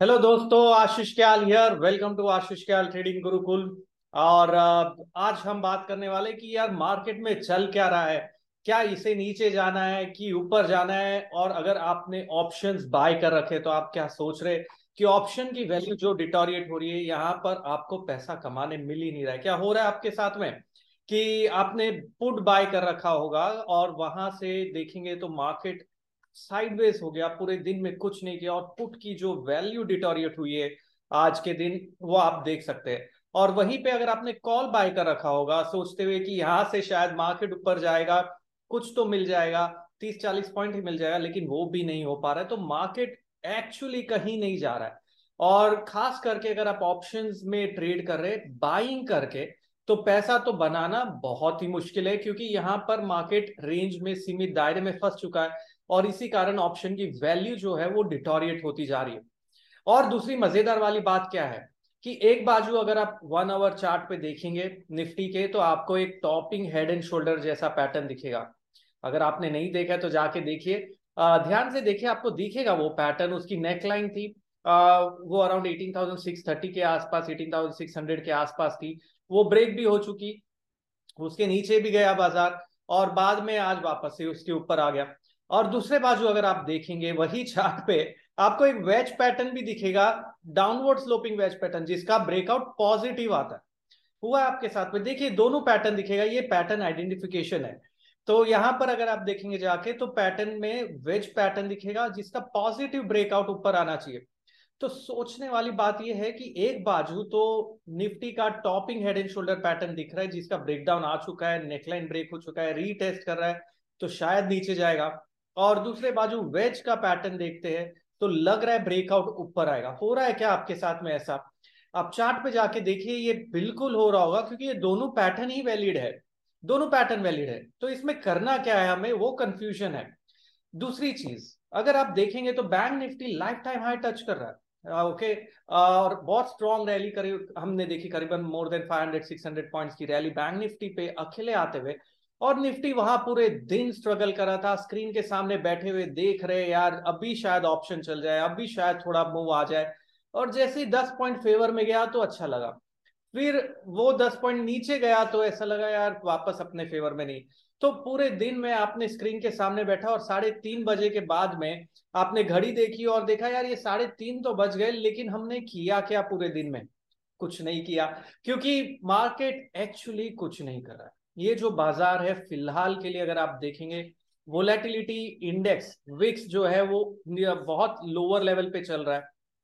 Hello दोस्तों, Ashish Kyal here welcome to Ashish Kyal trading Gurukul और आज हम बात करने वाले कि यार मार्केट में चल क्या रहा है? क्या इसे नीचे जाना है कि ऊपर जाना है? और अगर आपने ऑप्शंस बाय कर रखे तो आप क्या सोच रहे कि ऑप्शन की वैल्यू जो डिटोरिएट हो रही है, यहाँ पर आपको पैसा कमाने मिल ही नहीं रहा है। क्या हो रहा है आपके साथ में कि आपने पुट बाय कर रखा होगा और वहाँ से देखेंगे तो मार्केट साइडवेज हो गया, पूरे दिन में कुछ नहीं किया, और पुट की जो वैल्यू डिटोरिएट हुई है, आज के दिन, वो आप देख सकते हैं। और वहीं पे अगर आपने कॉल बाय कर रखा होगा, सोचते हुए कि यहाँ से शायद मार्केट ऊपर जाएगा, कुछ तो मिल जाएगा तीस चालीस पॉइंट ही मिल जाएगा, लेकिन वो भी नहीं हो पा रहा है तो मार्केट एक्चुअली कहीं नहीं जा रहा है। और खास करके अगर आप ऑप्शन में ट्रेड कर रहे बाइंग करके तो पैसा तो बनाना बहुत ही मुश्किल है, क्योंकि यहाँ पर मार्केट रेंज में, सीमित दायरे में फंस चुका है। और इसी कारण ऑप्शन की वैल्यू जो है वो डिटोरिएट होती जा रही है। और दूसरी मज़ेदार वाली बात क्या है कि एक बाजू अगर आप वन आवर चार्ट पे देखेंगे निफ्टी के तो आपको एक टॉपिंग हेड एंड शोल्डर जैसा पैटर्न दिखेगा। अगर आपने नहीं देखा तो जाके देखिए। ध्यान से देखिए आपको दिखेगा वो पैटर्न उसकी नेकलाइन थी। आ, वो अराउंड 18,630 के आसपास 18,600 के आसपास थी। वो ब्रेक भी हो चुकी उसके नीचे भी गया बाज़ार और बाद में आज वापस से उसके ऊपर आ गया। और दूसरे बाजू अगर आप देखेंगे, वही चार्ट पे आपको एक वेज पैटर्न भी दिखेगा डाउनवर्ड स्लोपिंग वेज पैटर्न जिसका ब्रेकआउट पॉजिटिव आता है। हुआ आपके साथ में। देखिए, दोनों पैटर्न दिखेगा, ये पैटर्न आइडेंटिफिकेशन है। तो यहाँ पर अगर आप देखेंगे जाके तो पैटर्न में वेज पैटर्न दिखेगा, जिसका पॉजिटिव ब्रेकआउट ऊपर आना चाहिए। तो सोचने वाली बात यह है कि एक बाजू तो निफ्टी का topping head and shoulder pattern दिख रहा है, जिसका ब्रेकडाउन आ चुका है नेकलाइन ब्रेक हो चुका है रीटेस्ट कर रहा है तो शायद नीचे जाएगा। और दूसरे बाजू वेज का पैटर्न देखते हैं तो लग रहा है ब्रेकआउट ऊपर आएगा। हो रहा है क्या आपके साथ में ऐसा? आप चार्ट पे जाके देखिए, ये बिल्कुल हो रहा होगा, क्योंकि ये दोनों पैटर्न ही वैलिड है। दोनों पैटर्न वैलिड है। तो इसमें करना क्या है हमें? वो कंफ्यूजन है। दूसरी चीज़, अगर आप देखेंगे तो bank Nifty lifetime high touch कर रहा है। ओके और बहुत स्ट्रॉन्ग रैली करीब हमने देखी करीबन मोर देन 500 600 पॉइंट्स की रैली बैंक निफ्टी पे अकेले आते हुए। और निफ्टी वहाँ पूरे दिन स्ट्रगल कर रहा था। स्क्रीन के सामने बैठे हुए देख रहे यार, अभी शायद ऑप्शन चल जाए, अभी शायद थोड़ा मूव आ जाए। और जैसे ही दस पॉइंट फेवर में गया तो अच्छा लगा। फिर वो दस पॉइंट नीचे गया तो ऐसा लगा, यार, वापस अपने फेवर में नहीं। तो पूरे दिन में आपने स्क्रीन के सामने बैठा और साढ़े तीन बजे के बाद में आपने घड़ी देखी और देखा, यार, ये साढ़े तीन तो बज गए, लेकिन हमने किया क्या पूरे दिन में? कुछ नहीं किया, क्योंकि मार्केट एक्चुअली कुछ नहीं कर रहा है। ये जो बाज़ार है, फ़िलहाल के लिए अगर आप देखेंगे वोलेटिलिटी इंडेक्स विक्स जो है वो बहुत लोअर लेवल पे चल रहा है।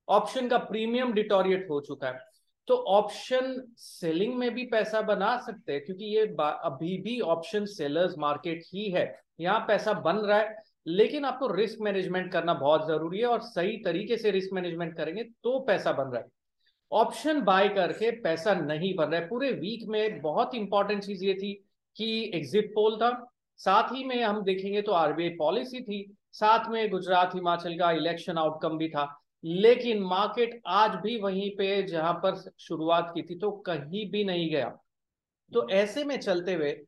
ऑप्शन का प्रीमियम डिटोरिएट हो चुका है। तो ऑप्शन सेलिंग में भी पैसा बना सकते हैं, क्योंकि ये अभी भी ऑप्शन सेलर्स मार्केट ही है। यहाँ पैसा बन रहा है, लेकिन आपको रिस्क मैनेजमेंट करना बहुत ज़रूरी है और सही तरीके से रिस्क मैनेजमेंट करेंगे तो पैसा बन रहा है। ऑप्शन बाय करके पैसा नहीं बन रहा है। पूरे वीक में बहुत इंपॉर्टेंट चीज़ ये थी कि एग्जिट पोल था। साथ ही में हम देखेंगे तो आरबीआई पॉलिसी थी। साथ में गुजरात, हिमाचल का इलेक्शन आउटकम भी था। लेकिन मार्केट आज भी वहीं पे जहाँ पर शुरुआत की थी तो कहीं भी नहीं गया। तो ऐसे में चलते हुए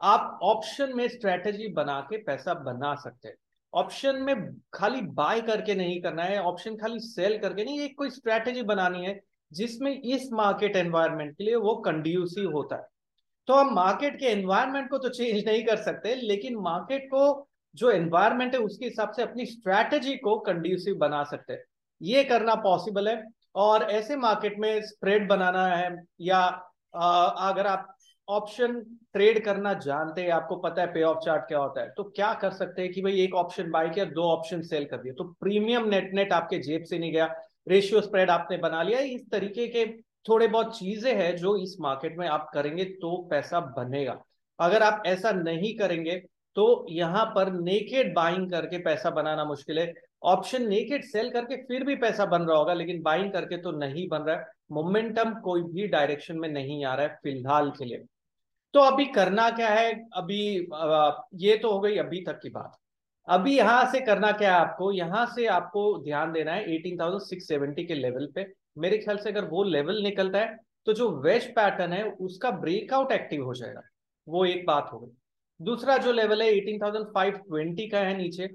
आप ऑप्शन में स्ट्रेटेजी बना के पैसा बना सकते हैं। ऑप्शन में खाली बाय करके नहीं करना है। ऑप्शन खाली सेल करके नहीं, एक कोई स्ट्रेटेजी बनानी है जिसमें इस मार्केट एनवायरनमेंट के लिए वो कंड्यूसिव होता है। तो हम मार्केट के एनवायरनमेंट को तो चेंज नहीं कर सकते, लेकिन मार्केट को, जो एनवायरनमेंट है, उसके हिसाब से अपनी स्ट्रैटेजी को कंड्यूसिव बना सकते हैं। ये करना पॉसिबल है, और ऐसे मार्केट में स्प्रेड बनाना है, या अगर आप ऑप्शन ट्रेड करना जानते हैं, आपको पता है पे ऑफ़ चार्ट क्या होता है तो क्या कर सकते हैं कि भाई एक ऑप्शन बाय किया, दो ऑप्शन सेल कर दिया तो प्रीमियम नेट नेट आपके जेब से नहीं गया रेशियो स्प्रेड आपने बना लिया इस तरीके के थोड़े बहुत चीज़ें हैं जो इस मार्केट में आप करेंगे तो पैसा बनेगा। अगर आप ऐसा नहीं करेंगे तो यहाँ पर नेकेड बाइंग करके पैसा बनाना मुश्किल है। ऑप्शन नेकेड सेल करके फिर भी पैसा बन रहा होगा, लेकिन बाइंग करके तो नहीं बन रहा है। मोमेंटम कोई भी डायरेक्शन में नहीं आ रहा है फ़िलहाल के लिए। तो अभी करना क्या है? अभी ये तो हो गई अभी तक की बात। अभी यहाँ से करना क्या है आपको? यहाँ से आपको ध्यान देना है 18,670 के लेवल पे। मेरे ख्याल से अगर वो लेवल निकलता है तो जो वेज पैटर्न है उसका ब्रेकआउट एक्टिव हो जाएगा। वो एक बात हो गई। दूसरा जो लेवल है 18,520 का है नीचे।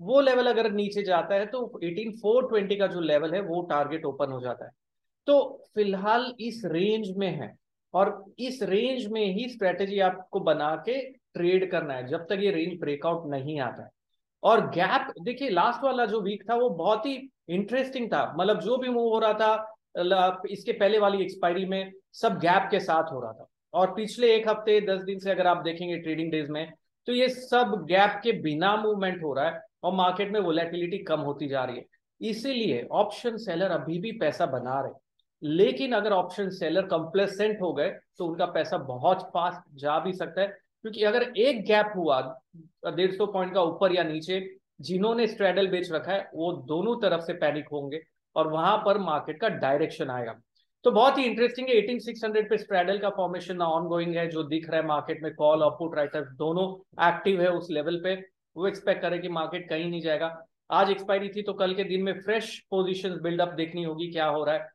वो लेवल अगर नीचे जाता है तो 18420 का जो लेवल है वो टारगेट ओपन हो जाता है। तो फ़िलहाल इस रेंज में है और इस रेंज में ही स्ट्रेटेजी आपको बना के ट्रेड करना है जब तक ये रेंज ब्रेकआउट नहीं आता है। और गैप देखिए लास्ट वाला जो वीक था, वो बहुत ही इंटरेस्टिंग था। मतलब जो भी मूव हो रहा था इसके पहले वाली एक्सपायरी में सब गैप के साथ हो रहा था। और पिछले एक हफ़्ते, दस दिन से अगर आप देखेंगे ट्रेडिंग डेज़ में तो ये सब गैप के बिना मूवमेंट हो रहा है और मार्केट में वोलेटिलिटी कम होती जा रही है। इसीलिए ऑप्शन सेलर अभी भी पैसा बना रहे लेकिन अगर ऑप्शन सेलर कंप्लेसेंट हो गए तो उनका पैसा बहुत फास्ट जा भी सकता है। क्योंकि अगर एक गैप हुआ, डेढ़ सौ पॉइंट का ऊपर या नीचे, जिन्होंने स्ट्रेडल बेच रखा है, वो दोनों तरफ़ से पैनिक होंगे और वहाँ पर मार्केट का डायरेक्शन आएगा। तो बहुत ही इंटरेस्टिंग है एटीन सिक्स हंड्रेड पे स्ट्रेडल का फॉर्मेशन ऑन गोइंग है, जो दिख रहा है मार्केट में कॉल और पुट राइटर दोनों एक्टिव है उस लेवल पे। वो एक्सपेक्ट करें कि मार्केट कहीं नहीं जाएगा। आज एक्सपायरी थी तो कल के दिन में फ्रेश पोजिशन बिल्डअप देखनी होगी, क्या हो रहा है।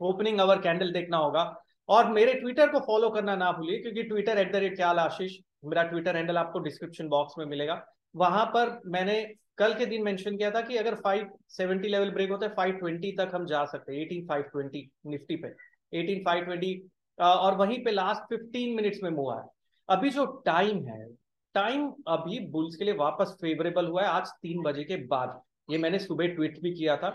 ओपनिंग अवर कैंडल देखना होगा। और मेरे ट्विटर को फॉलो करना ना भूलिए, क्योंकि ट्विटर एट द रेट क्या आशीष? मेरा ट्विटर हैंडल आपको डिस्क्रिप्शन बॉक्स में मिलेगा। वहाँ पर मैंने कल के दिन मेंशन किया था कि अगर 570 लेवल ब्रेक होता है 520 तक हम जा सकते हैं 18520 निफ्टी पे। 18520 और वहीं पे लास्ट 15 मिनट्स में मूव है। अभी जो टाइम है टाइम अभी बुल्स के लिए वापस फेवरेबल हुआ है आज तीन बजे के बाद। ये मैंने सुबह ट्वीट भी किया था।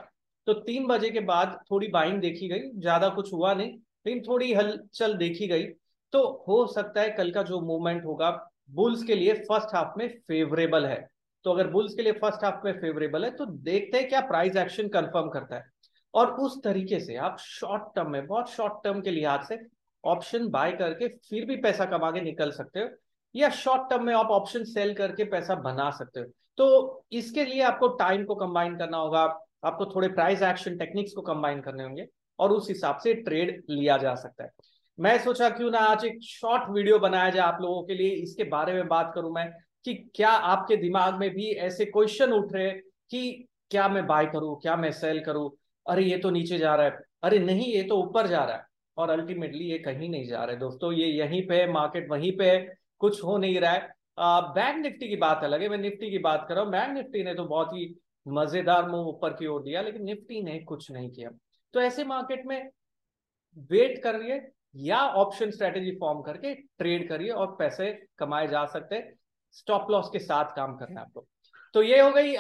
तो तीन बजे के बाद थोड़ी बाइंग देखी गई, ज़्यादा कुछ हुआ नहीं। लेकिन थोड़ी हलचल देखी गई तो हो सकता है कल का जो मूवमेंट होगा बुल्स के लिए फ़र्स्ट हाफ़ में फेवरेबल है। तो अगर बुल्स के लिए फ़र्स्ट हाफ़ में फेवरेबल है तो देखते हैं क्या प्राइस एक्शन कंफर्म करता है। और उस तरीके से आप शॉर्ट टर्म में, बहुत शॉर्ट टर्म के लिहाज से ऑप्शन बाय करके फिर भी पैसा कमा के निकल सकते हो, या शॉर्ट टर्म में आप ऑप्शन सेल करके पैसा बना सकते हो। तो इसके लिए आपको टाइम को कंबाइन करना होगा, आपको थोड़े प्राइस एक्शन टेक्निक्स को कंबाइन करने होंगे। और उस हिसाब से ट्रेड लिया जा सकता है। मैं सोचा क्यों ना आज एक शॉर्ट वीडियो बनाया जाए आप लोगों के लिए। इसके बारे में बात करूँ मैं कि क्या आपके दिमाग में भी ऐसे क्वेश्चन उठ रहे कि क्या मैं बाय करूँ, क्या मैं सेल करूँ? अरे, ये तो नीचे जा रहा है। अरे, नहीं, ये तो ऊपर जा रहा है। और अल्टीमेटली ये कहीं नहीं जा रहा है। दोस्तों, ये यहीं पे है मार्केट वहीं पे है। कुछ हो नहीं रहा है। बैंक निफ्टी की बात अलग है। मैं निफ्टी की बात कर रहा हूँ। बैंक निफ्टी ने तो बहुत ही मज़ेदार मूव ऊपर की ओर दिया, लेकिन निफ्टी ने कुछ नहीं किया। तो ऐसे मार्केट में वेट करिए या ऑप्शन स्ट्रेटेजी फॉर्म करके ट्रेड करिए और पैसे कमाए जा सकते हैं स्टॉप लॉस के साथ काम करना है आपको। तो ये हो गई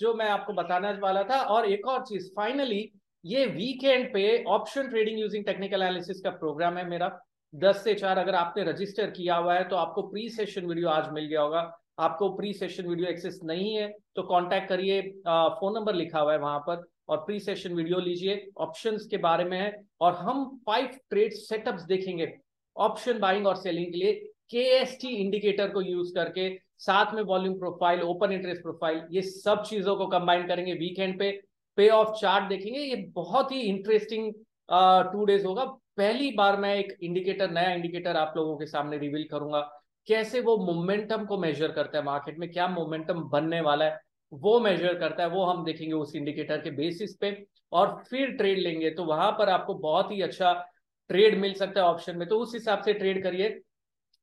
जो मैं आपको बताने वाला था और एक और चीज़ फाइनली ये वीकेंड पे option trading using technical analysis का प्रोग्राम है मेरा। दस से चार अगर आपने रजिस्टर किया हुआ है तो आपको प्री सेशन वीडियो आज मिल गया होगा। आपको प्री सेशन वीडियो एक्सेस नहीं है तो कांटेक्ट करिए फ़ोन नंबर लिखा हुआ है वहाँ पर। और प्री सेशन वीडियो लीजिए। ऑप्शंस के बारे में है और हम फाइव ट्रेड सेटअप्स देखेंगे। ऑप्शन बाइंग और सेलिंग के लिए के इंडिकेटर को यूज़ करके, साथ में volume profile open interest profile ये सब चीज़ों को कंबाइन करेंगे वीकेंड पे। पे ऑफ़ चार्ट देखेंगे। ये बहुत ही इंटरेस्टिंग टू डेज़ होगा। पहली बार मैं एक इंडिकेटर नया इंडिकेटर आप लोगों के सामने रिवील करूँगा। कैसे वो मोमेंटम को मेजर करता है मार्केट में, क्या मोमेंटम बनने वाला है। वो मेजर करता है, वो हम देखेंगे उस इंडिकेटर के बेसिस पे। और फिर ट्रेड लेंगे तो वहाँ पर आपको बहुत ही अच्छा ट्रेड मिल सकता है ऑप्शन में। तो उस हिसाब से ट्रेड करिए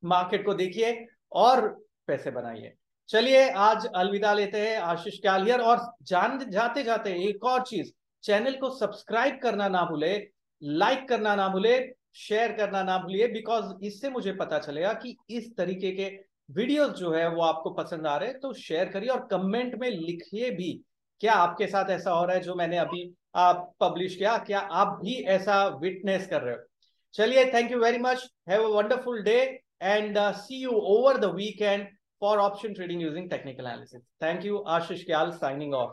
मार्केट को देखिए और पैसे बनाइए। चलिए, आज अलविदा लेते हैं, आशीष क्यालियर और जान जाते जाते एक और चीज़ चैनल को सब्सक्राइब करना ना भूले लाइक करना ना भूले शेयर करना ना भूलिए बिकॉज़ इससे मुझे पता चलेगा कि इस तरीके के वीडियोस जो है वो आपको पसंद आ रहे हैं तो शेयर करिए और कमेंट में लिखिए भी क्या आपके साथ ऐसा हो रहा है जो मैंने अभी आप पब्लिश किया क्या आप भी ऐसा विटनेस कर रहे हो चलिए thank you very much have a wonderful day and see you over the weekend for option trading using technical analysis. Thank you, Ashish Kyal signing off.